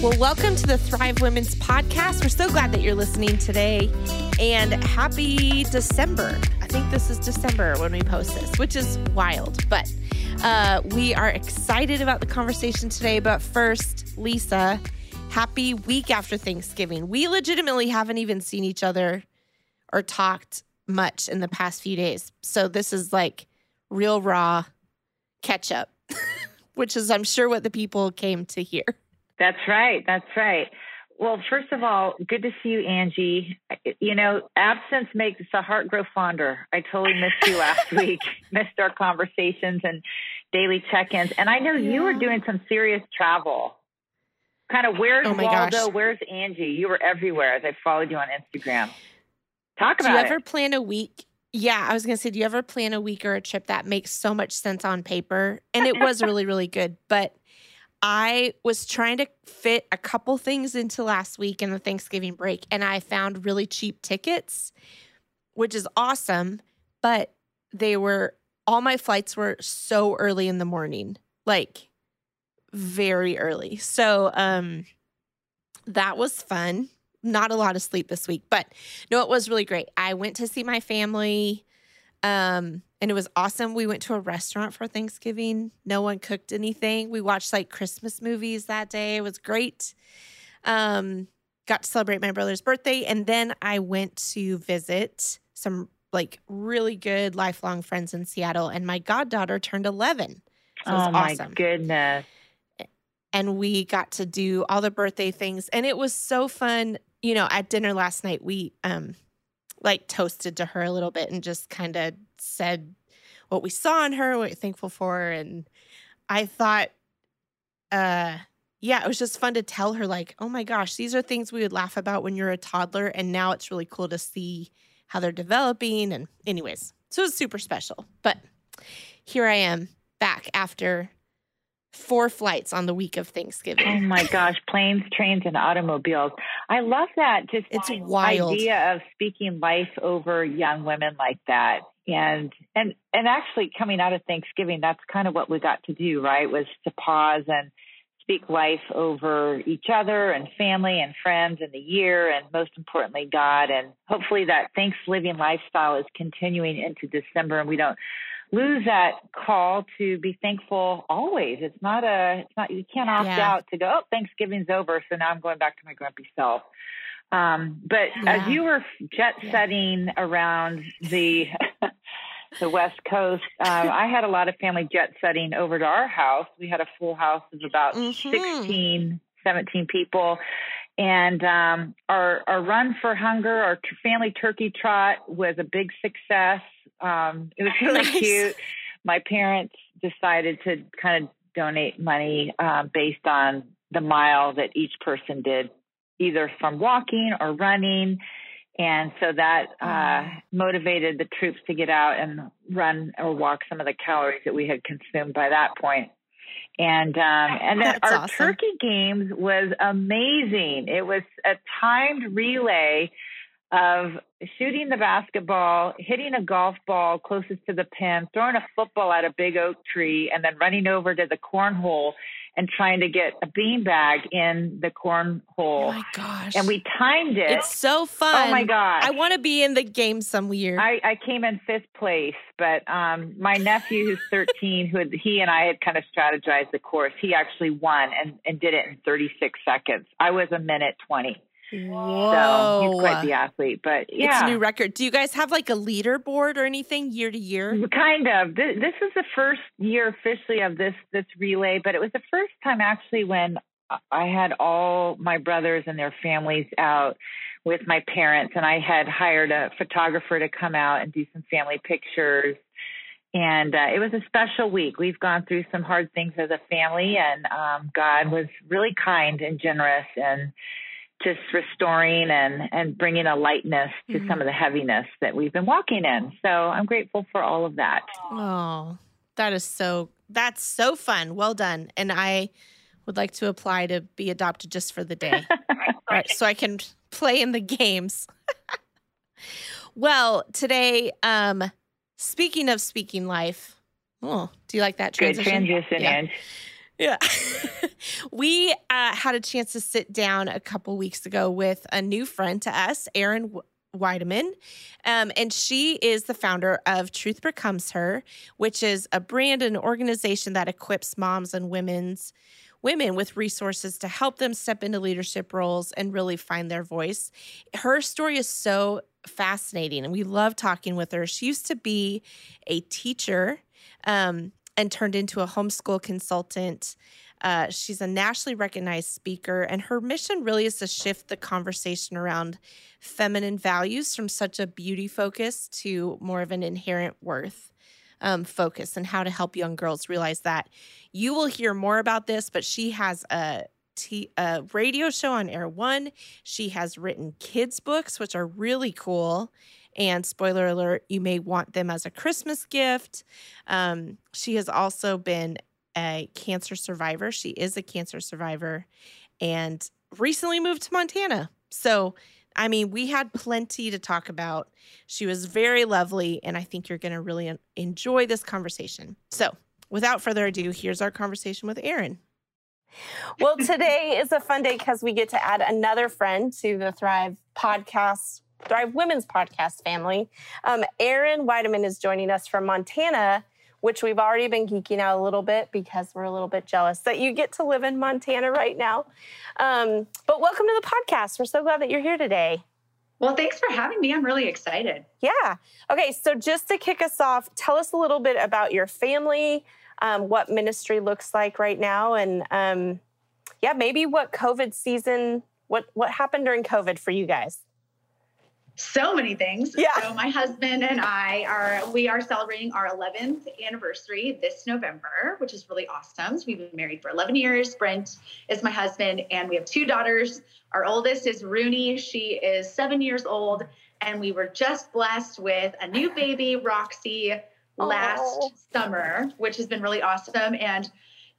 Well, welcome to the Thrive Women's podcast. We're so glad that you're listening today and happy December. I think this is December when we post this, which is wild, but uh, we are excited about the conversation today. But first, Lisa, happy week after Thanksgiving. We legitimately haven't even seen each other or talked much in the past few days. So this is like real raw catch up, which is, I'm sure, what the people came to hear. That's right. That's right. Well, first of all, good to see you, Angie. You know, absence makes the heart grow fonder. I totally missed you last week, missed our conversations and daily check ins. And I know yeah. you were doing some serious travel. Kind of where's oh Waldo? Gosh. Where's Angie? You were everywhere as I followed you on Instagram. Talk about Do you ever it. plan a week? Yeah, I was going to say, do you ever plan a week or a trip that makes so much sense on paper? And it was really, really good. But I was trying to fit a couple things into last week in the Thanksgiving break, and I found really cheap tickets, which is awesome. But they were all my flights were so early in the morning, like very early. So, um, that was fun. Not a lot of sleep this week, but no, it was really great. I went to see my family. Um, and it was awesome. We went to a restaurant for Thanksgiving. No one cooked anything. We watched like Christmas movies that day. It was great. Um, got to celebrate my brother's birthday, and then I went to visit some like really good lifelong friends in Seattle, and my goddaughter turned eleven. So oh my awesome. goodness! And we got to do all the birthday things, and it was so fun. You know, at dinner last night, we um like toasted to her a little bit and just kind of said what we saw in her, what we're thankful for. And I thought, uh, yeah, it was just fun to tell her, like, oh my gosh, these are things we would laugh about when you're a toddler. And now it's really cool to see how they're developing. And, anyways, so it's super special. But here I am back after four flights on the week of Thanksgiving. Oh my gosh, planes, trains, and automobiles. I love that. Just it's wild idea of speaking life over young women like that. And and and actually coming out of Thanksgiving, that's kind of what we got to do, right? Was to pause and speak life over each other and family and friends and the year and most importantly God and hopefully that thanks living lifestyle is continuing into December and we don't lose that call to be thankful always. It's not a, it's not, you can't opt yeah. out to go, oh, Thanksgiving's over. So now I'm going back to my grumpy self. Um, but yeah. as you were jet setting yeah. around the, the West Coast, uh, I had a lot of family jet setting over to our house. We had a full house of about mm-hmm. 16, 17 people. And um, our, our run for hunger, our t- family turkey trot was a big success. Um, it was really nice. cute. My parents decided to kind of donate money uh, based on the mile that each person did, either from walking or running. And so that uh, motivated the troops to get out and run or walk some of the calories that we had consumed by that point. And um, and then That's our awesome. turkey games was amazing. It was a timed relay of shooting the basketball, hitting a golf ball closest to the pin, throwing a football at a big oak tree, and then running over to the cornhole and trying to get a beanbag in the cornhole. Oh my gosh. And we timed it. It's so fun. Oh my gosh. I want to be in the game some year. I, I came in fifth place, but um, my nephew who's 13, who had, he and I had kind of strategized the course, he actually won and, and did it in 36 seconds. I was a minute 20. Whoa. So he's quite the athlete, but yeah. It's a new record. Do you guys have like a leaderboard or anything year to year? Kind of. This, this is the first year officially of this this relay, but it was the first time actually when I had all my brothers and their families out with my parents, and I had hired a photographer to come out and do some family pictures. And uh, it was a special week. We've gone through some hard things as a family, and um, God was really kind and generous and just restoring and and bringing a lightness to mm-hmm. some of the heaviness that we've been walking in. So I'm grateful for all of that. Oh, that is so that's so fun. Well done. And I would like to apply to be adopted just for the day. right, so I can play in the games. well, today um speaking of speaking life. Oh, do you like that transition? Good transition, yeah. Yeah. we uh, had a chance to sit down a couple weeks ago with a new friend to us, Erin Weidemann. Um, and she is the founder of Truth Becomes Her, which is a brand and organization that equips moms and women's women with resources to help them step into leadership roles and really find their voice. Her story is so fascinating, and we love talking with her. She used to be a teacher um, and turned into a homeschool consultant. Uh, she's a nationally recognized speaker, and her mission really is to shift the conversation around feminine values from such a beauty focus to more of an inherent worth um, focus and how to help young girls realize that. You will hear more about this, but she has a T, a radio show on Air One. She has written kids' books, which are really cool. And spoiler alert, you may want them as a Christmas gift. Um, she has also been a cancer survivor. She is a cancer survivor and recently moved to Montana. So, I mean, we had plenty to talk about. She was very lovely, and I think you're going to really enjoy this conversation. So, without further ado, here's our conversation with Erin. Well, today is a fun day because we get to add another friend to the Thrive podcast, Thrive Women's podcast family. Um, Erin Weidemann is joining us from Montana which we've already been geeking out a little bit because we're a little bit jealous that you get to live in Montana right now. Um, but welcome to the podcast. We're so glad that you're here today. Well, thanks for having me. I'm really excited. Yeah. Okay. So, just to kick us off, tell us a little bit about your family, um, what ministry looks like right now, and um, yeah, maybe what COVID season, what what happened during COVID for you guys so many things. Yeah. So my husband and I are we are celebrating our 11th anniversary this November, which is really awesome. So we've been married for 11 years. Brent is my husband, and we have two daughters. Our oldest is Rooney. She is seven years old, and we were just blessed with a new baby, Roxy, last oh. summer, which has been really awesome. And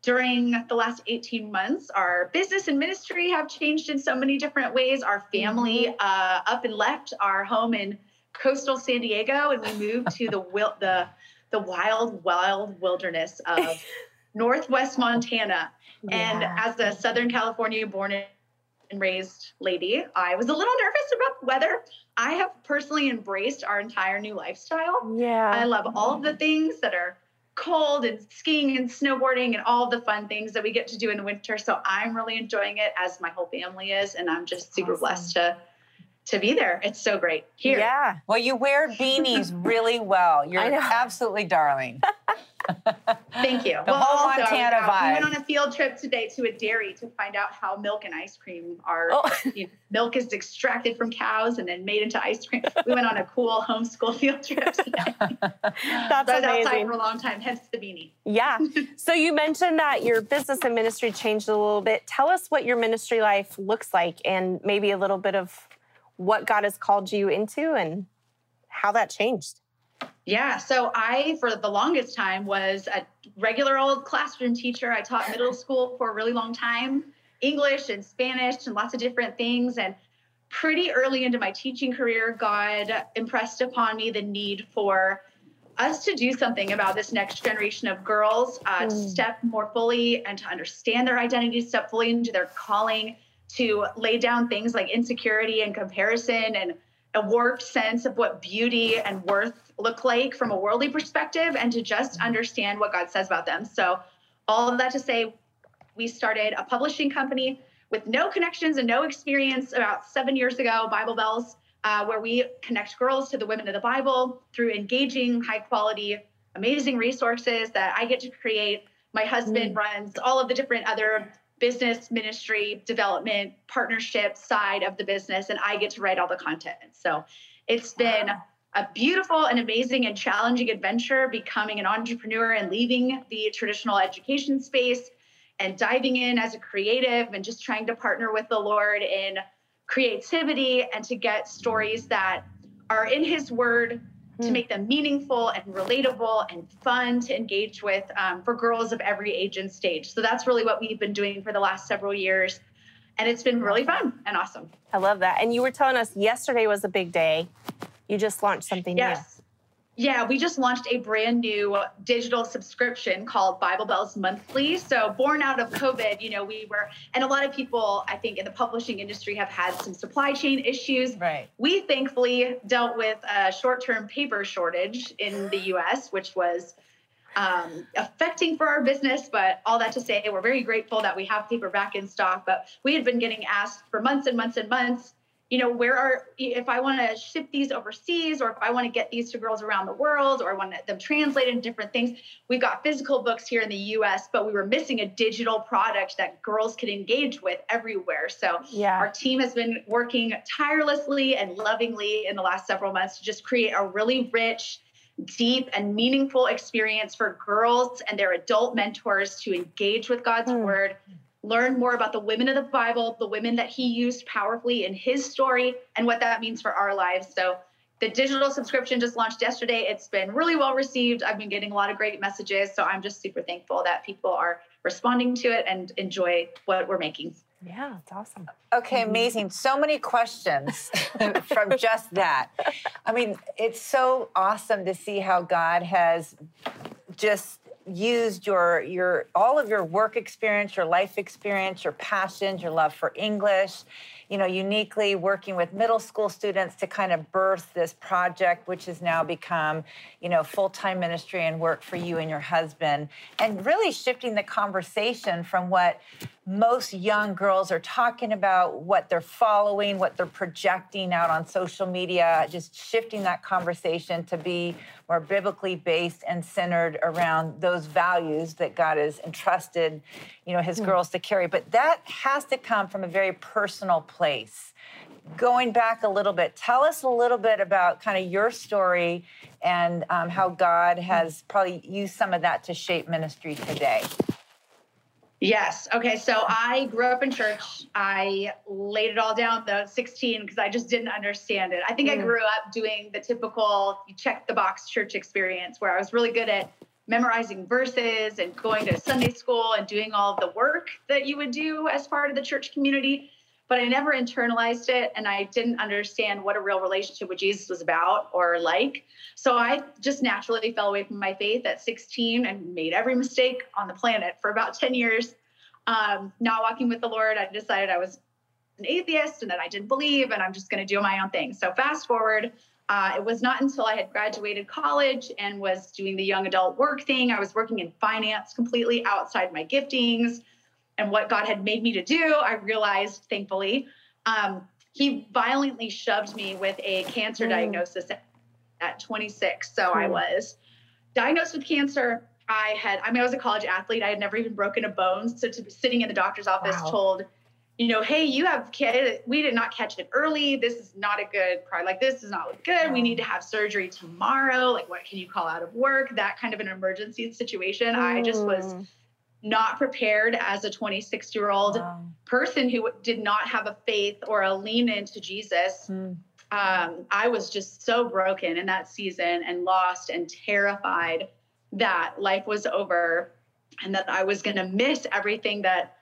during the last 18 months, our business and ministry have changed in so many different ways. Our family mm-hmm. uh, up and left our home in coastal San Diego, and we moved to the the the wild, wild wilderness of Northwest Montana. Yeah. And as a Southern California born and raised lady, I was a little nervous about weather. I have personally embraced our entire new lifestyle. Yeah. I love all of the things that are cold and skiing and snowboarding and all the fun things that we get to do in the winter. So I'm really enjoying it as my whole family is, and I'm just super awesome. blessed to to be there. It's so great here. Yeah. Well, you wear beanies really well. You're absolutely darling. Thank you. The well, whole also, Montana uh, vibe. We went on a field trip today to a dairy to find out how milk and ice cream are. Oh. You know, milk is extracted from cows and then made into ice cream. We went on a cool homeschool field trip today. That's amazing. I was outside for a long time, hence the beanie. Yeah. so you mentioned that your business and ministry changed a little bit. Tell us what your ministry life looks like and maybe a little bit of what God has called you into and how that changed. Yeah, so I, for the longest time, was a regular old classroom teacher. I taught middle school for a really long time, English and Spanish and lots of different things. And pretty early into my teaching career, God impressed upon me the need for us to do something about this next generation of girls uh, mm. to step more fully and to understand their identity, step fully into their calling, to lay down things like insecurity and comparison and a warped sense of what beauty and worth look like from a worldly perspective and to just understand what God says about them. So, all of that to say, we started a publishing company with no connections and no experience about seven years ago, Bible Belles, uh, where we connect girls to the women of the Bible through engaging, high quality, amazing resources that I get to create. My husband mm. runs all of the different other business ministry development partnership side of the business and i get to write all the content. So it's been a beautiful and amazing and challenging adventure becoming an entrepreneur and leaving the traditional education space and diving in as a creative and just trying to partner with the lord in creativity and to get stories that are in his word to hmm. make them meaningful and relatable and fun to engage with um, for girls of every age and stage. So that's really what we've been doing for the last several years. And it's been really fun and awesome. I love that. And you were telling us yesterday was a big day. You just launched something yes. new. Yeah, we just launched a brand new digital subscription called Bible Belles Monthly. So, born out of COVID, you know, we were, and a lot of people, I think, in the publishing industry have had some supply chain issues. Right. We thankfully dealt with a short term paper shortage in the US, which was um, affecting for our business. But all that to say, we're very grateful that we have paper back in stock. But we had been getting asked for months and months and months you know, where are, if I want to ship these overseas or if I want to get these to girls around the world or I want to them translated in different things, we've got physical books here in the US, but we were missing a digital product that girls could engage with everywhere. So yeah. our team has been working tirelessly and lovingly in the last several months to just create a really rich, deep and meaningful experience for girls and their adult mentors to engage with God's mm. word, learn more about the women of the Bible, the women that he used powerfully in his story, and what that means for our lives. So, the digital subscription just launched yesterday. It's been really well received. I've been getting a lot of great messages. So, I'm just super thankful that people are responding to it and enjoy what we're making. Yeah, it's awesome. Okay, mm-hmm. amazing. So many questions from just that. I mean, it's so awesome to see how God has just used your your all of your work experience, your life experience, your passions, your love for English, you know, uniquely working with middle school students to kind of birth this project, which has now become, you know, full-time ministry and work for you and your husband, and really shifting the conversation from what most young girls are talking about, what they're following, what they're projecting out on social media, just shifting that conversation to be more biblically based and centered around those values that God has entrusted, you know, his mm. girls to carry. But that has to come from a very personal place. Going back a little bit, tell us a little bit about kind of your story and um, how God has probably used some of that to shape ministry today. Yes. Okay. So I grew up in church. I laid it all down though 16 because I just didn't understand it. I think mm. I grew up doing the typical you check the box church experience where I was really good at memorizing verses and going to Sunday school and doing all the work that you would do as part of the church community but I never internalized it and I didn't understand what a real relationship with Jesus was about or like. So I just naturally fell away from my faith at 16 and made every mistake on the planet for about 10 years. Um, not walking with the Lord, I decided I was an atheist and that I didn't believe and I'm just going to do my own thing. So fast forward, uh, it was not until I had graduated college and was doing the young adult work thing. I was working in finance completely outside my giftings and what God had made me to do, I realized, thankfully, um, he violently shoved me with a cancer mm. diagnosis at, at 26. So mm. I was diagnosed with cancer. I had, I mean, I was a college athlete. I had never even broken a bone. So to be sitting in the doctor's office wow. told, you know, hey, you have, we did not catch it early. This is not a good, cry. like, this does not look good. We need to have surgery tomorrow. Like, what can you call out of work? That kind of an emergency situation. Mm. I just was mm not prepared as a 26 year old wow. person who did not have a faith or a lean into Jesus. Mm. Um, I was just so broken in that season and lost and terrified that life was over and that I was going to miss everything that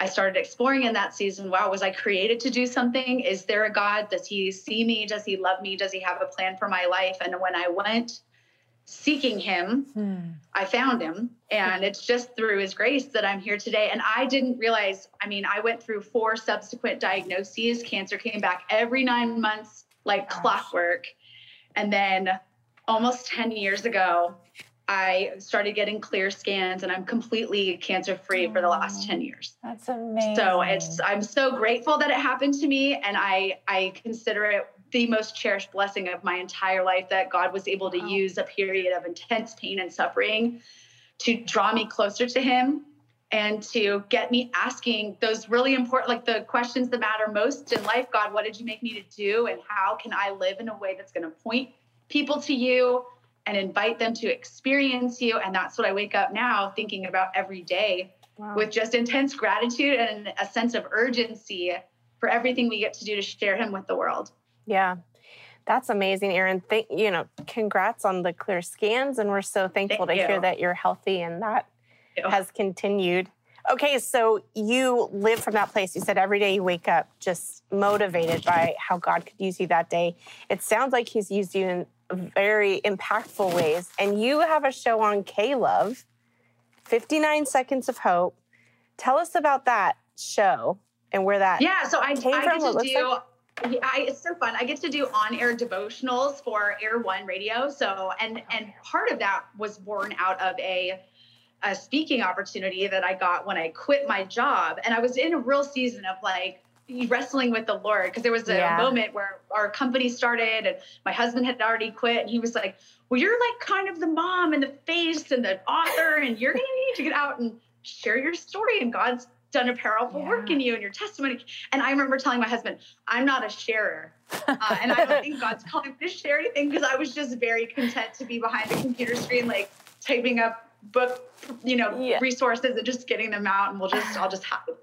I started exploring in that season. Wow, was I created to do something? Is there a God? Does he see me? Does he love me? Does he have a plan for my life? And when I went seeking him, hmm. I found him. And it's just through his grace that I'm here today. And I didn't realize, I mean, I went through four subsequent diagnoses. Cancer came back every nine months, like Gosh. clockwork. And then almost 10 years ago, I started getting clear scans and I'm completely cancer free oh, for the last 10 years. That's amazing. So it's I'm so grateful that it happened to me and I I consider it the most cherished blessing of my entire life that God was able to wow. use a period of intense pain and suffering to draw me closer to Him and to get me asking those really important, like the questions that matter most in life God, what did you make me to do? And how can I live in a way that's going to point people to you and invite them to experience you? And that's what I wake up now thinking about every day wow. with just intense gratitude and a sense of urgency for everything we get to do to share Him with the world. Yeah. That's amazing, Erin. Thank you know, congrats on the clear scans, and we're so thankful Thank to you. hear that you're healthy and that has continued. Okay, so you live from that place. You said every day you wake up just motivated by how God could use you that day. It sounds like He's used you in very impactful ways. And you have a show on K Love, 59 Seconds of Hope. Tell us about that show and where that yeah. So I, came I from, get to do. Like? Yeah, I, it's so fun. I get to do on-air devotionals for Air One Radio. So, and and part of that was born out of a a speaking opportunity that I got when I quit my job, and I was in a real season of like wrestling with the Lord because there was a yeah. moment where our company started and my husband had already quit, and he was like, "Well, you're like kind of the mom and the face and the author, and you're gonna need to get out and share your story, and God's done a powerful yeah. work in you and your testimony. And I remember telling my husband, I'm not a sharer. Uh, and I don't think God's calling me to share anything because I was just very content to be behind the computer screen, like typing up book, you know, yeah. resources and just getting them out and we'll just, I'll just have them.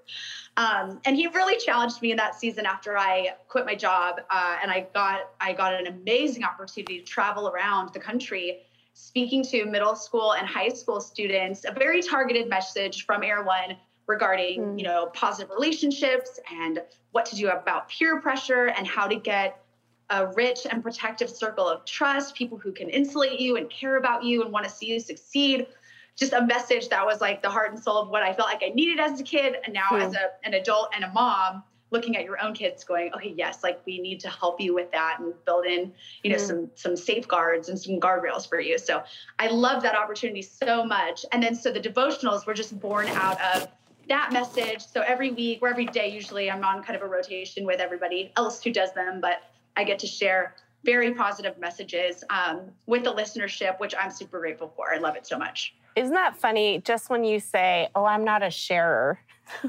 Um, and he really challenged me in that season after I quit my job. Uh, and I got, I got an amazing opportunity to travel around the country speaking to middle school and high school students, a very targeted message from Air One regarding mm. you know positive relationships and what to do about peer pressure and how to get a rich and protective circle of trust people who can insulate you and care about you and want to see you succeed just a message that was like the heart and soul of what i felt like i needed as a kid and now mm. as a, an adult and a mom looking at your own kids going okay yes like we need to help you with that and build in you know mm. some some safeguards and some guardrails for you so i love that opportunity so much and then so the devotionals were just born out of that message. So every week or every day, usually I'm on kind of a rotation with everybody else who does them, but I get to share very positive messages um, with the listenership, which I'm super grateful for. I love it so much. Isn't that funny? Just when you say, "Oh, I'm not a sharer,"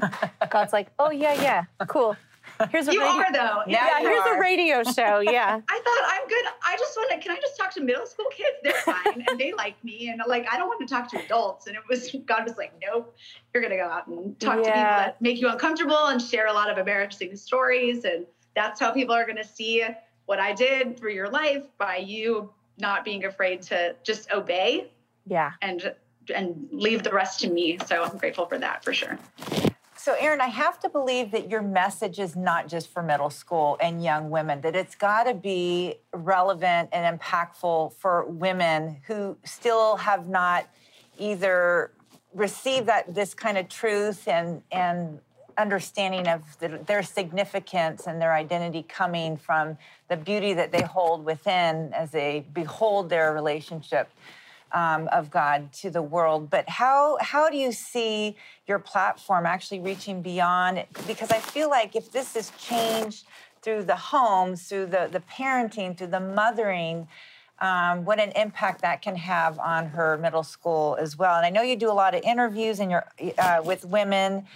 God's like, "Oh yeah, yeah, cool. Here's a you radio- are though. Yeah, yeah here's are. a radio show. Yeah. I thought I'm good. I just want to. Can I just talk to middle school kids? They're fine and they like me. And like, I don't want to talk to adults. And it was God was like, nope. You're gonna go out and talk yeah. to people that make you uncomfortable and share a lot of embarrassing stories. And that's how people are gonna see what I did through your life by you not being afraid to just obey. Yeah. And and leave the rest to me. So I'm grateful for that for sure. So, Erin, I have to believe that your message is not just for middle school and young women, that it's got to be relevant and impactful for women who still have not either received that this kind of truth and, and understanding of the, their significance and their identity coming from the beauty that they hold within as they behold their relationship um, of God to the world. But how how do you see your platform actually reaching beyond? Because I feel like if this is changed through the homes, through the the parenting, through the mothering. Um, what an impact that can have on her middle school as well. And I know you do a lot of interviews and you're uh, with women,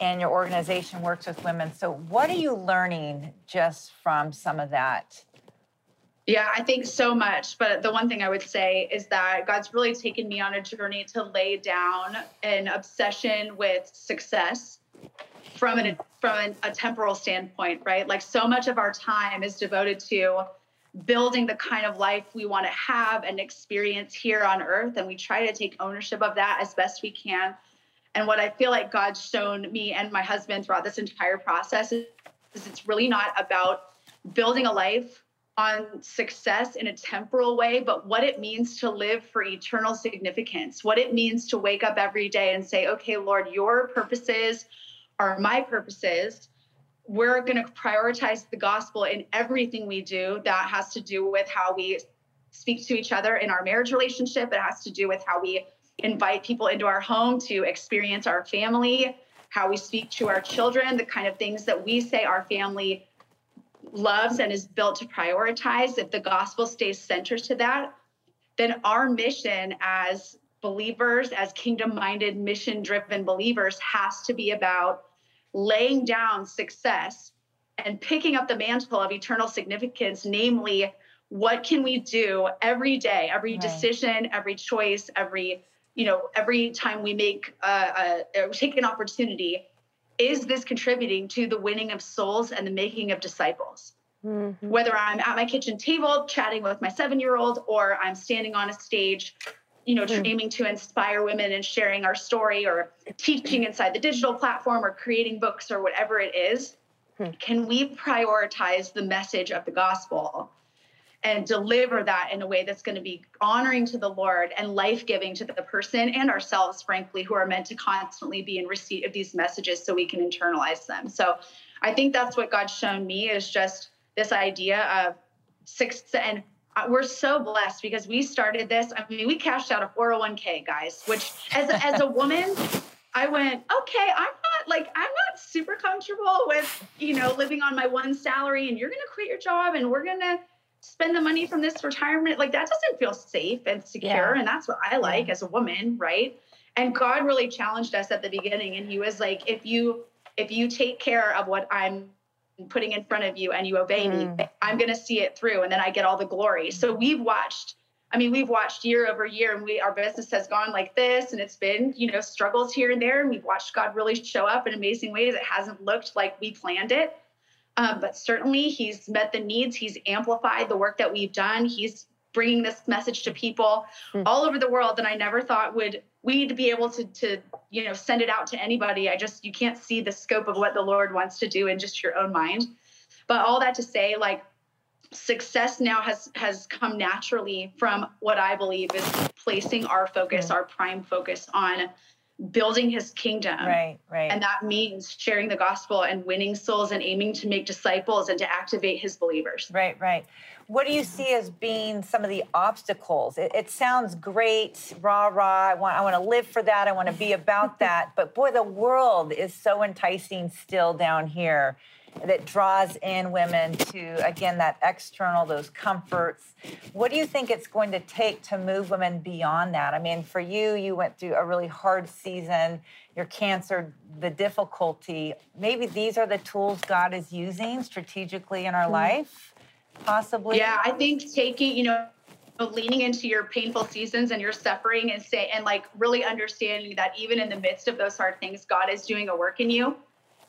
and your organization works with women. So, what are you learning just from some of that? Yeah, I think so much. But the one thing I would say is that God's really taken me on a journey to lay down an obsession with success from an from an, a temporal standpoint, right? Like so much of our time is devoted to building the kind of life we want to have and experience here on earth and we try to take ownership of that as best we can. And what I feel like God's shown me and my husband throughout this entire process is, is it's really not about building a life on success in a temporal way, but what it means to live for eternal significance, what it means to wake up every day and say, okay, Lord, your purposes are my purposes. We're going to prioritize the gospel in everything we do. That has to do with how we speak to each other in our marriage relationship, it has to do with how we invite people into our home to experience our family, how we speak to our children, the kind of things that we say our family loves and is built to prioritize, if the gospel stays centered to that, then our mission as believers, as kingdom minded, mission driven believers, has to be about laying down success and picking up the mantle of eternal significance, namely, what can we do every day, every right. decision, every choice, every you know, every time we make uh, a, take an opportunity is this contributing to the winning of souls and the making of disciples? Mm-hmm. Whether I'm at my kitchen table chatting with my seven year old or I'm standing on a stage, you know, mm-hmm. aiming to inspire women and sharing our story or teaching inside the digital platform or creating books or whatever it is, mm-hmm. can we prioritize the message of the gospel and deliver that in a way that's going to be honoring to the Lord and life giving to the person and ourselves, frankly, who are meant to constantly be in receipt of these messages so we can internalize them. So I think that's what God's shown me is just this idea of six and we're so blessed because we started this. I mean, we cashed out a 401k, guys, which as a, as a woman, I went, okay, I'm not like, I'm not super comfortable with, you know, living on my one salary and you're going to quit your job and we're going to spend the money from this retirement. Like that doesn't feel safe and secure. Yeah. And that's what I like yeah. as a woman. Right. And God really challenged us at the beginning. And he was like, if you, if you take care of what I'm putting in front of you and you obey mm. me, I'm going to see it through and then I get all the glory. So we've watched I mean, we've watched year over year and we our business has gone like this and it's been, you know, struggles here and there and we've watched God really show up in amazing ways. It hasn't looked like we planned it. Um, but certainly he's met the needs, he's amplified the work that we've done. He's bringing this message to people mm. all over the world and I never thought would we'd be able to to you know send it out to anybody. I just you can't see the scope of what the Lord wants to do in just your own mind. But all that to say like success now has has come naturally from what I believe is placing our focus, mm-hmm. our prime focus on building his kingdom. Right, right. And that means sharing the gospel and winning souls and aiming to make disciples and to activate his believers. Right, right. What do you see as being some of the obstacles? It, it sounds great, rah rah. I want, I want to live for that. I want to be about that. But boy, the world is so enticing still down here that draws in women to again that external those comforts. What do you think it's going to take to move women beyond that? I mean for you you went through a really hard season. Your cancer the difficulty. Maybe these are the tools god is using strategically in our mm-hmm. life possibly? Yeah i think taking you know leaning into your painful seasons and your suffering and say and like really understanding that even in the midst of those hard things god is doing a work in you.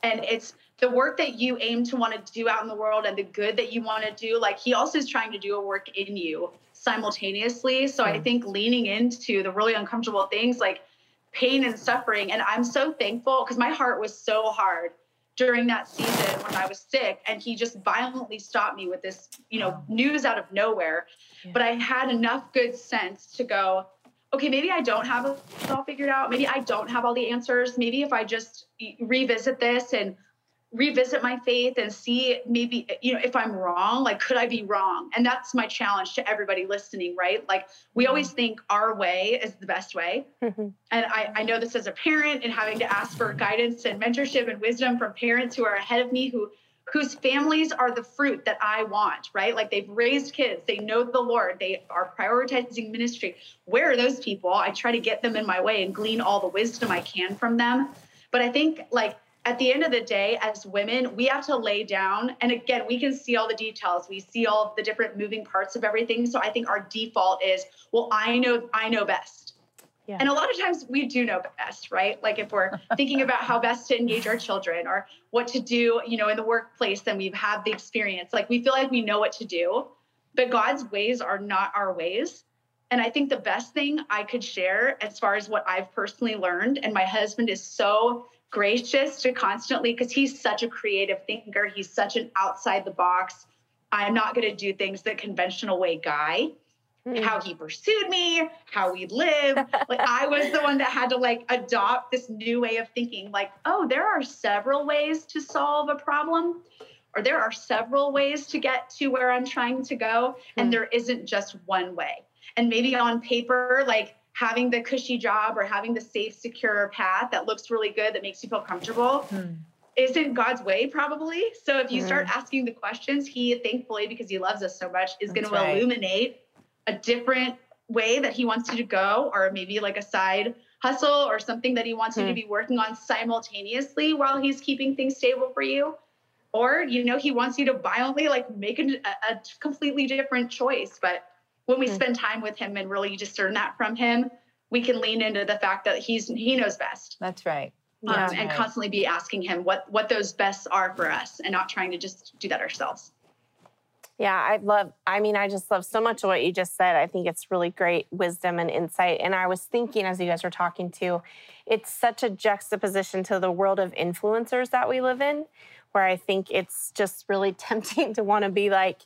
And it's the work that you aim to want to do out in the world and the good that you want to do like he also is trying to do a work in you simultaneously. So i hmm. think leaning into the really uncomfortable things like pain and suffering and i'm so thankful because my heart was so hard during that season when i was sick and he just violently stopped me with this you know news out of nowhere. Yeah. but i had enough good sense to go okay maybe i don't have it all figured out. Maybe i don't have all the answers. Maybe if i just revisit this and revisit my faith and see maybe you know if i'm wrong like could i be wrong? And that's my challenge to everybody listening right? Like we mm-hmm. always think our way is the best way. Mm-hmm. and I, I know this as a parent and having to ask for guidance and mentorship and wisdom from parents who are ahead of me who whose families are the fruit that i want right? Like they've raised kids. They know the lord. They are prioritizing ministry. Where are those people? I try to get them in my way and glean all the wisdom i can from them. But i think like at the end of the day, as women, we have to lay down. And again, we can see all the details. We see all the different moving parts of everything. So I think our default is, well, I know, I know best. Yeah. And a lot of times we do know best, right? Like if we're thinking about how best to engage our children or what to do, you know, in the workplace, then we've had the experience. Like we feel like we know what to do, but God's ways are not our ways. And I think the best thing I could share as far as what I've personally learned, and my husband is so gracious to constantly because he's such a creative thinker he's such an outside the box i'm not going to do things the conventional way guy mm. how he pursued me how we live like i was the one that had to like adopt this new way of thinking like oh there are several ways to solve a problem or there are several ways to get to where i'm trying to go mm. and hmm. there isn't just one way and maybe on paper like having the cushy job or having the safe, secure path that looks really good, that makes you feel comfortable, hmm. isn't God's way, probably. So if you hmm. start asking the questions, He, thankfully, because He loves us so much, is going to illuminate a different way that He wants you to go, or maybe like a side hustle or something that He wants hmm. you to hmm. be working on simultaneously while He's keeping things stable for you. Or, you know, he wants you to violently like make a, a completely different choice. But when we mm-hmm. spend time with him and really discern that from him, we can lean into the fact that he's he knows best. That's right. Um, and right. constantly be asking him what what those bests are for us, and not trying to just do that ourselves. Yeah, I love. I mean, I just love so much of what you just said. I think it's really great wisdom and insight. And I was thinking as you guys were talking to, it's such a juxtaposition to the world of influencers that we live in, where I think it's just really tempting to want to be like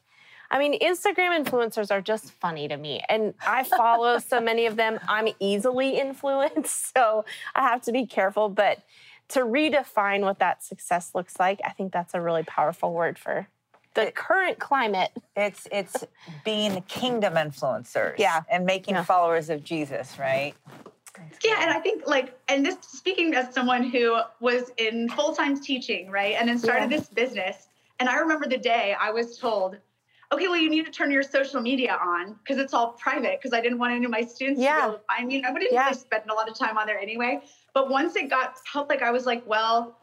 I mean, Instagram influencers are just funny to me. And I follow so many of them. I'm easily influenced, so I have to be careful. But to redefine what that success looks like, I think that's a really powerful word for the current climate. It's it's being kingdom influencers. Yeah. And making yeah. followers of Jesus, right? Yeah, and I think like, and this speaking as someone who was in full time teaching, right, and then started yeah. this business. And I remember the day I was told, okay, well, you need to turn your social media on because it's all private. Because I didn't want any of my students yeah. to be able to find me. I wouldn't yeah. really spend a lot of time on there anyway. But once it got public, I was like, well,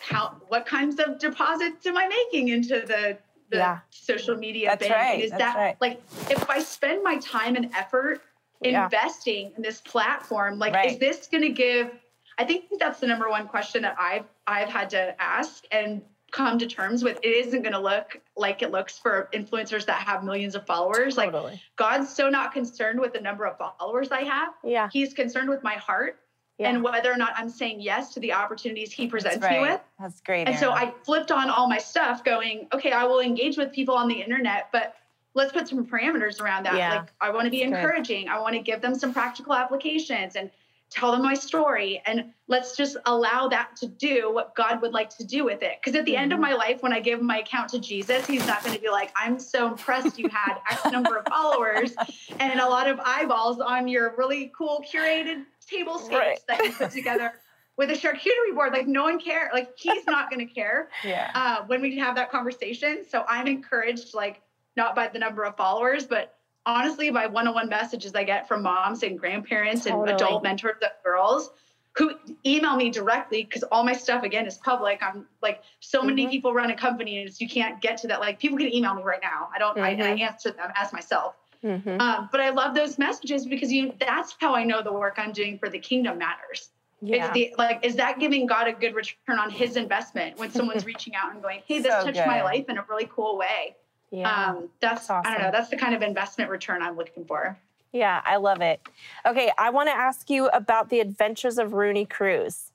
how? What kinds of deposits am I making into the the yeah. social media That's bank? Right. Is That's that right. like if I spend my time and effort investing in this platform, like right. is this going to give? I think that's the number one question that I've I've had to ask and come to terms with. It isn't going to look like it looks for influencers that have millions of followers. Totally. Like God's so not concerned with the number of followers I have. Yeah. He's concerned with my heart yeah. and whether or not I'm saying yes to the opportunities he presents right. me with. That's great. And Erin. so I flipped on all my stuff going, okay, I will engage with people on the internet, but let's put some parameters around that. Yeah. Like I want to be That's encouraging. Good. I want to give them some practical applications and tell them my story and let's just allow that to do what God would like to do with it. Because at the mm-hmm. end of mm-hmm. my life, when I give my account to Jesus, he's not going to be like, I'm so impressed you had X number of followers and a lot of eyeballs on your really cool curated table stakes right. that you put together. with a charcuterie board, like no one care, Like he's not going to care yeah. uh, when we have that conversation. So I'm encouraged, like not by the number of followers, but honestly by one-on-one messages I get from moms and grandparents totally. and adult mentors of girls who email me directly because all my stuff again is public. I'm like so mm-hmm. many people run a company and you can't get to that. Like people can email me right now. I don't. Mm-hmm. I, I, answer them as myself. Mm-hmm. Um, but I love those messages because you. That's how I know the work I'm doing for the kingdom matters. Yeah. The, like, is that giving God a good return on His investment when someone's reaching out and going, "Hey, this so touched good. my life in a really cool way." Yeah. Um, that's, that's awesome. I don't know. That's the kind of investment return I'm looking for. Yeah, I love it. Okay, I want to ask you about the adventures of Rooney Cruz.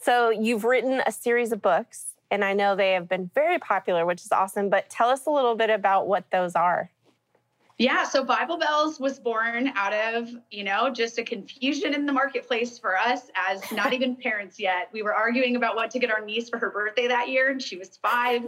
So you've written a series of books, and I know they have been very popular, which is awesome. But tell us a little bit about what those are. Yeah, so Bible Belles was born out of, you know, just a confusion in the marketplace for us as not even parents yet. We were arguing about what to get our niece for her birthday that year, and she was five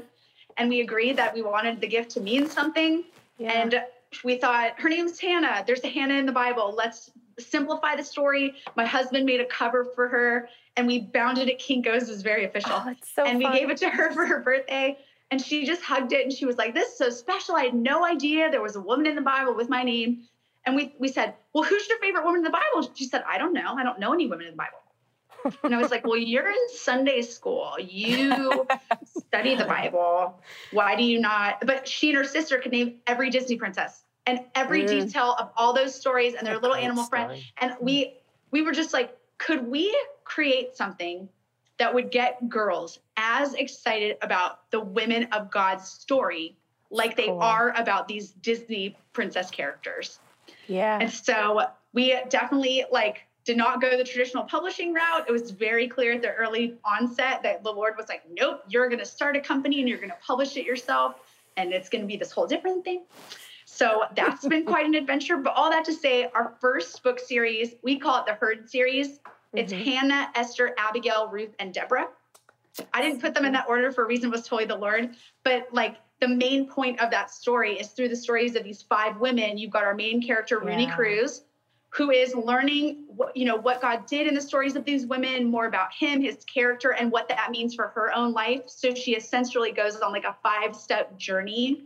and we agreed that we wanted the gift to mean something. Yeah. And we thought, her name's Hannah. There's a Hannah in the Bible. Let's simplify the story. My husband made a cover for her, and we bound it at Kinko's. It was very official. Oh, so and fun. we gave it to her for her birthday. And she just hugged it and she was like, This is so special. I had no idea there was a woman in the Bible with my name. And we, we said, Well, who's your favorite woman in the Bible? She said, I don't know. I don't know any women in the Bible and I was like, well, you're in Sunday school. You study the Bible. Why do you not? But she and her sister could name every Disney princess and every mm. detail of all those stories and their little animal friend. And we we were just like, could we create something that would get girls as excited about the women of God's story like they cool. are about these Disney princess characters? Yeah. And so we definitely like did not go the traditional publishing route. It was very clear at the early onset that the Lord was like, nope, you're going to start a company and you're going to publish it yourself. And it's going to be this whole different thing. So that's been quite an adventure. But all that to say, our first book series, we call it the Heard series. It's mm-hmm. Hannah, Esther, Abigail, Ruth, and Deborah. I didn't put them in that order for a reason, was totally the Lord. But like the main point of that story is through the stories of these five women. You've got our main character, yeah. Rooney Cruz, who is learning what you know what God did in the stories of these women, more about him, his character, and what that means for her own life. So she essentially goes on like a five-step journey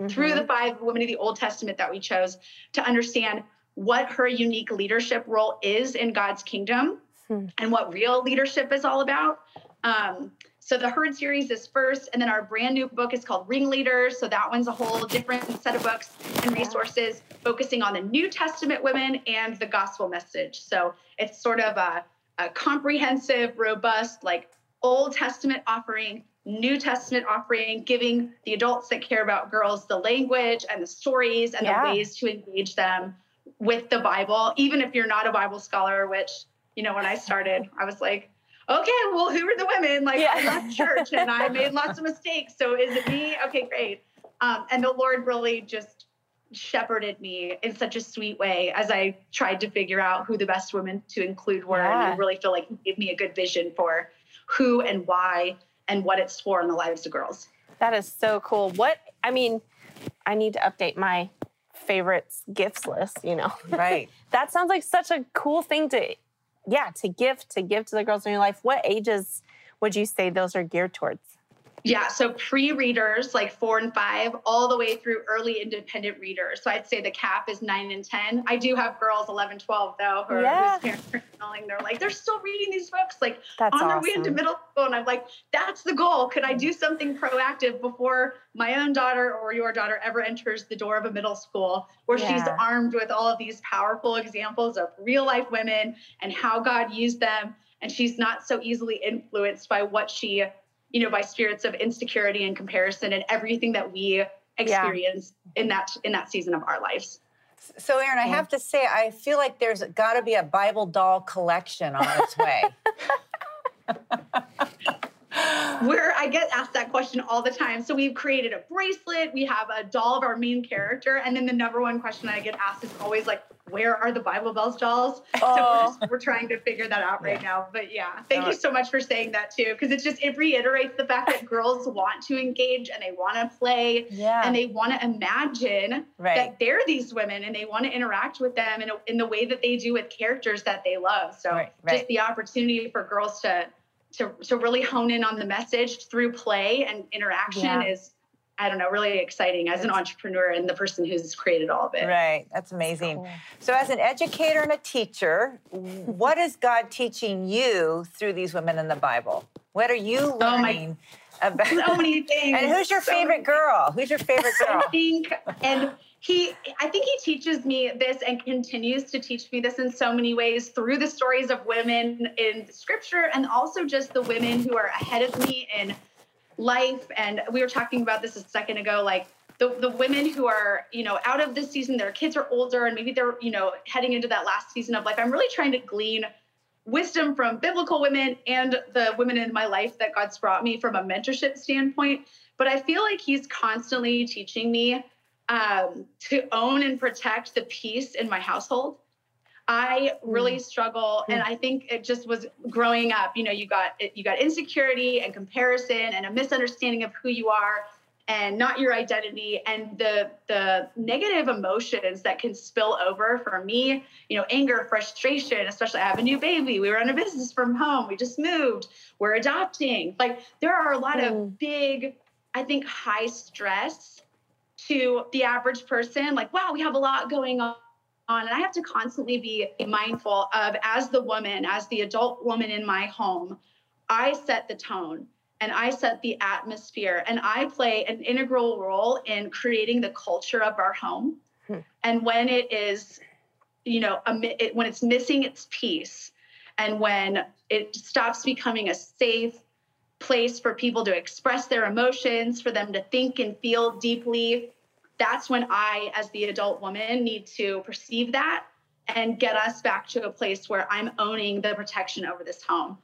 mm-hmm. through the five women of the Old Testament that we chose to understand what her unique leadership role is in God's kingdom hmm. and what real leadership is all about. Um, so the Heard series is first, and then our brand new book is called Ringleaders. So that one's a whole different set of books and resources focusing on the New Testament women and the gospel message. So it's sort of a, a comprehensive, robust, like Old Testament offering, New Testament offering, giving the adults that care about girls the language and the stories and yeah. the ways to engage them with the Bible, even if you're not a Bible scholar, which, you know, when I started, I was like, okay, well, who are the women? Like, yeah. I left church and I made lots of mistakes. So is it me? Okay, great. Um, and the Lord really just shepherded me in such a sweet way as I tried to figure out who the best women to include were. Yeah. And I really feel like he gave me a good vision for who and why and what it's for in the lives of girls. That is so cool. What, I mean, I need to update my favorites gifts list, you know. Right. that sounds like such a cool thing to yeah, to give to give to the girls in your life. What ages would you say those are geared towards? Yeah, so pre readers like four and five, all the way through early independent readers. So I'd say the cap is nine and 10. I do have girls 11, 12, though, who yeah. are parents are telling they're like, they're still reading these books, like that's on awesome. their way into middle school. And I'm like, that's the goal. Could I do something proactive before my own daughter or your daughter ever enters the door of a middle school where yeah. she's armed with all of these powerful examples of real life women and how God used them? And she's not so easily influenced by what she you know, by spirits of insecurity and comparison and everything that we experience yeah. in that in that season of our lives. So, Erin, I have to say, I feel like there's got to be a Bible doll collection on its way. where I get asked that question all the time. So we've created a bracelet, we have a doll of our main character, and then the number one question I get asked is always like, where are the Bible Belles dolls? Oh. So we're, oh. just, we're, trying to figure that out right yeah. now. But yeah, thank you so much for saying that too, because it just it reiterates the fact that girls want to engage and they want to play yeah. and they want to imagine right. that they're these women and they want to interact with them in, a, in the way that they do with characters that they love. So right. Right. just the opportunity for girls to to to really hone in on the message through play and interaction yeah. is I don't know, really exciting as an entrepreneur and the person who's created all of it. Right. That's amazing. Cool. So, as an educator and a teacher, what is God teaching you through these women in the Bible? What are you learning? Oh my, about? So many things. And who's your so favorite girl? Who's your favorite girl? I think, and he i think he teaches me this and continues to teach me this in so many ways through the stories of women in scripture and also just the women who are ahead of me in life. And we were talking about this a second ago like the, the women who are you know out of this season their kids are older and maybe they're you know heading into that last season of life. I'm really trying to glean wisdom from biblical women and the women in my life that god's brought me from a mentorship standpoint. But i feel like he's constantly teaching me um, to own and protect the peace in my household. I really mm. struggle, and I think it just was growing up. You know, you got you got insecurity and comparison and a misunderstanding of who you are and not your identity and the the negative emotions that can spill over for me you know anger frustration especially i have a new baby we run a business from home we just moved we're adopting like there are a lot mm. of big i think high stress to the average person, like, wow, we have a lot going on. And I have to constantly be mindful of, as the woman, as the adult woman in my home, I set the tone and I set the atmosphere and I play an integral role in creating the culture of our home. Hmm. And when it is, you know, it, when it's missing its piece and when it stops becoming a safe, place for people to express their emotions, for them to think and feel deeply. That's when I, as the adult woman, need to perceive that and get us back to a place where I'm owning the protection over this home.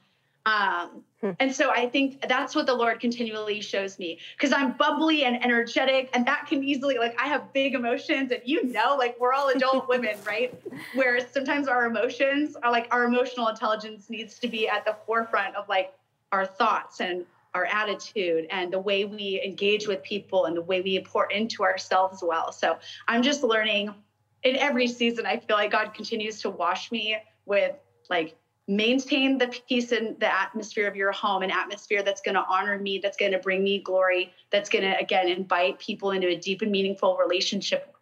Um, hmm. And so I think that's what the Lord continually shows me because I'm bubbly and energetic, and that can easily, like, I have big emotions, and you know, like, we're all adult women, right? Where sometimes our emotions are like our emotional intelligence needs to be at the forefront of like our thoughts and our attitude and the way we engage with people and the way we pour into ourselves well. So I'm just learning in every season, I feel like God continues to wash me with like maintain the peace and the atmosphere of your home, an atmosphere that's going to honor me, that's going to bring me glory, that's going to again invite people into a deep and meaningful relationship,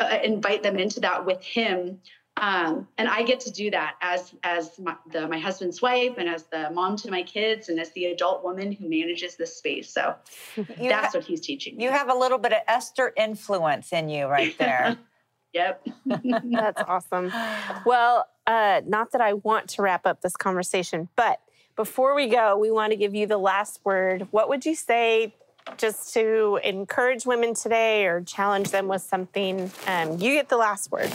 uh, invite them into that with Him um, and I get to do that as as my, the, my husband's wife and as the mom to my kids and as the adult woman who manages this space. So that's what he's teaching. Me. You have a little bit of Esther influence in you right there. yep. that's awesome. Well, uh, not that I want to wrap up this conversation, but before we go, we want to give you the last word. What would you say just to encourage women today or challenge them with something? Um, you get the last word.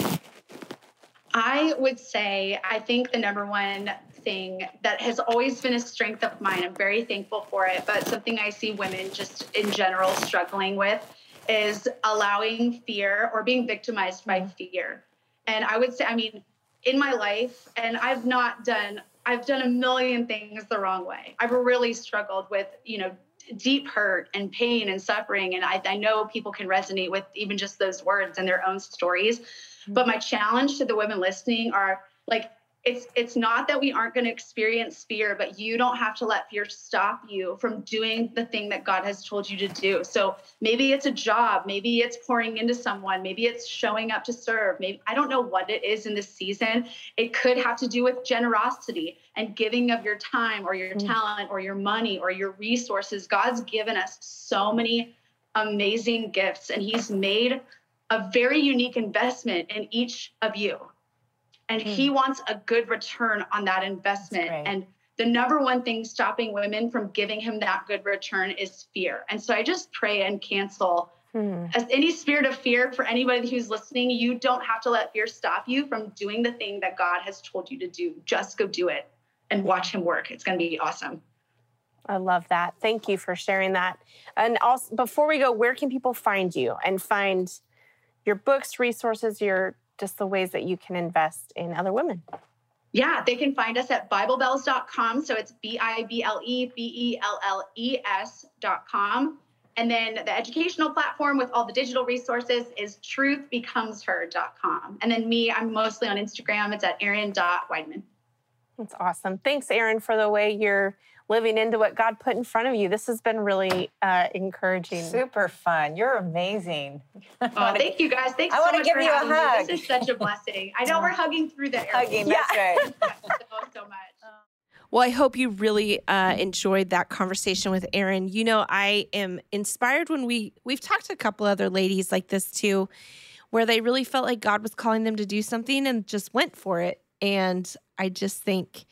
I would say, I think the number one thing that has always been a strength of mine, I'm very thankful for it, but something I see women just in general struggling with is allowing fear or being victimized by mm-hmm. fear. And I would say, I mean, in my life, and I've not done, I've done a million things the wrong way. I've really struggled with, you know, deep hurt and pain and suffering. And I, I know people can resonate with even just those words and their own stories. Mm-hmm. But my challenge to the women listening are like, it's it's not that we aren't going to experience fear but you don't have to let fear stop you from doing the thing that god has told you to do. So maybe it's a job maybe it's pouring into someone maybe it's showing up to serve maybe i don't know what it is in this season. It could have to do with generosity and giving of your time or your mm. talent or your money or your resources. God's given us so many amazing gifts and he's made a very unique investment in each of you and mm. he wants a good return on that investment and the number one thing stopping women from giving him that good return is fear and so i just pray and cancel mm. as any spirit of fear for anybody who's listening you don't have to let fear stop you from doing the thing that god has told you to do just go do it and watch him work it's going to be awesome I love that. Thank you for sharing that. And also, before we go, where can people find you and find your books, resources, your just the ways that you can invest in other women. Yeah, they can find us at BibleBelles.com. So it's B I B L E B E L L E S.com. And then the educational platform with all the digital resources is truthbecomesher.com. And then me, I'm mostly on Instagram. It's at Erin.Weidemann. That's awesome. Thanks, Erin, for the way you're living into what God put in front of you. This has been really uh, encouraging. Super fun. You're amazing. Oh, thank you guys. Thanks I so want to give you a hug. Me. This is such a blessing. I know we're hugging through the air. Hugging, that's yeah. right. so, so much. Well, I hope you really uh, enjoyed that conversation with Erin. You know, I am inspired when we we've talked to a couple other ladies like this too, where they really felt like God was calling them to do something and just went for it. And I just think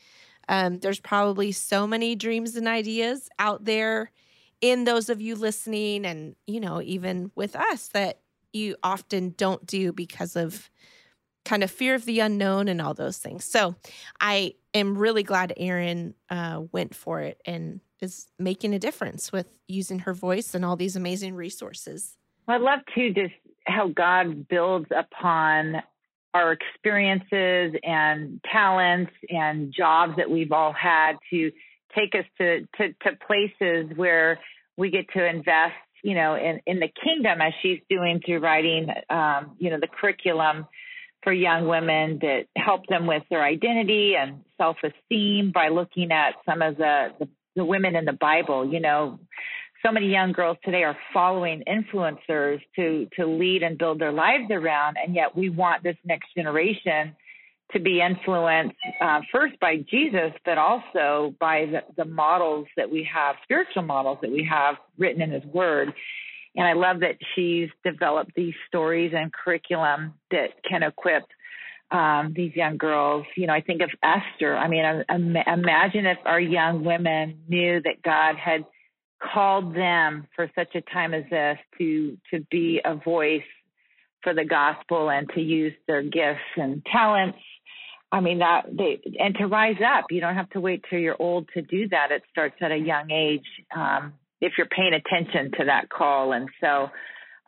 um, there's probably so many dreams and ideas out there in those of you listening, and you know, even with us that you often don't do because of kind of fear of the unknown and all those things. So I am really glad Erin uh, went for it and is making a difference with using her voice and all these amazing resources. I love too just how God builds upon our experiences and talents and jobs that we've all had to take us to, to, to places where we get to invest, you know, in, in the kingdom as she's doing through writing, um, you know, the curriculum for young women that help them with their identity and self-esteem by looking at some of the, the, the women in the Bible, you know, so many young girls today are following influencers to to lead and build their lives around and yet we want this next generation to be influenced uh, first by jesus but also by the, the models that we have spiritual models that we have written in his word and i love that she's developed these stories and curriculum that can equip um, these young girls. You know, I think of Esther. I mean, imagine if our young women knew that God had called them for such a time as this to to be a voice for the gospel and to use their gifts and talents. I mean that they and to rise up. You don't have to wait till you're old to do that. It starts at a young age um, if you're paying attention to that call. And so,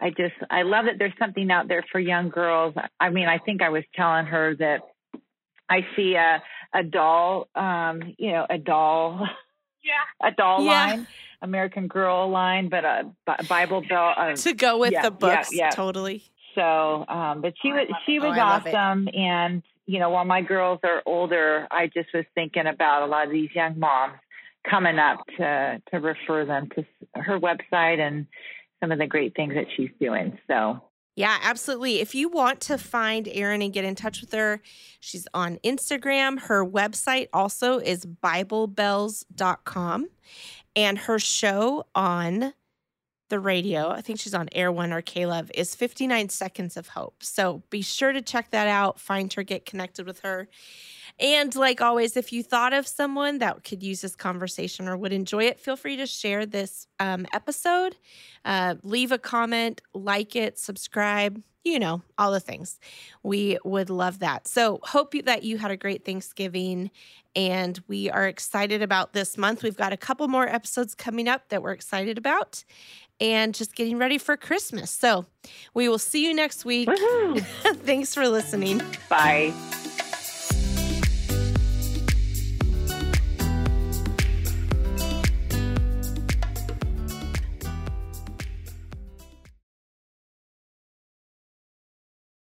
I just I love that there's something out there for young girls. I mean, I think I was telling her that I see a a doll, um, you know, a doll, yeah, a doll yeah. line American Girl line, but a Bible Belle uh, to go with yeah, the books. Yeah, yeah. Totally. So, um, but she was she was oh, awesome, and you know, while my girls are older, I just was thinking about a lot of these young moms coming up to to refer them to her website and some of the great things that she's doing. So yeah, absolutely. If you want to find Erin and get in touch with her, she's on Instagram. Her website also is BibleBelles.com and her show on the radio, I think she's on Air One or K-Love, is 59 Seconds of Hope. So be sure to check that out, find her, get connected with her. And like always, if you thought of someone that could use this conversation or would enjoy it, feel free to share this um, episode, uh, leave a comment, like it, subscribe you know, all the things. We would love that. So, hope that you had a great Thanksgiving and we are excited about this month. We've got a couple more episodes coming up that we're excited about and just getting ready for Christmas. So, we will see you next week. Thanks for listening. Bye.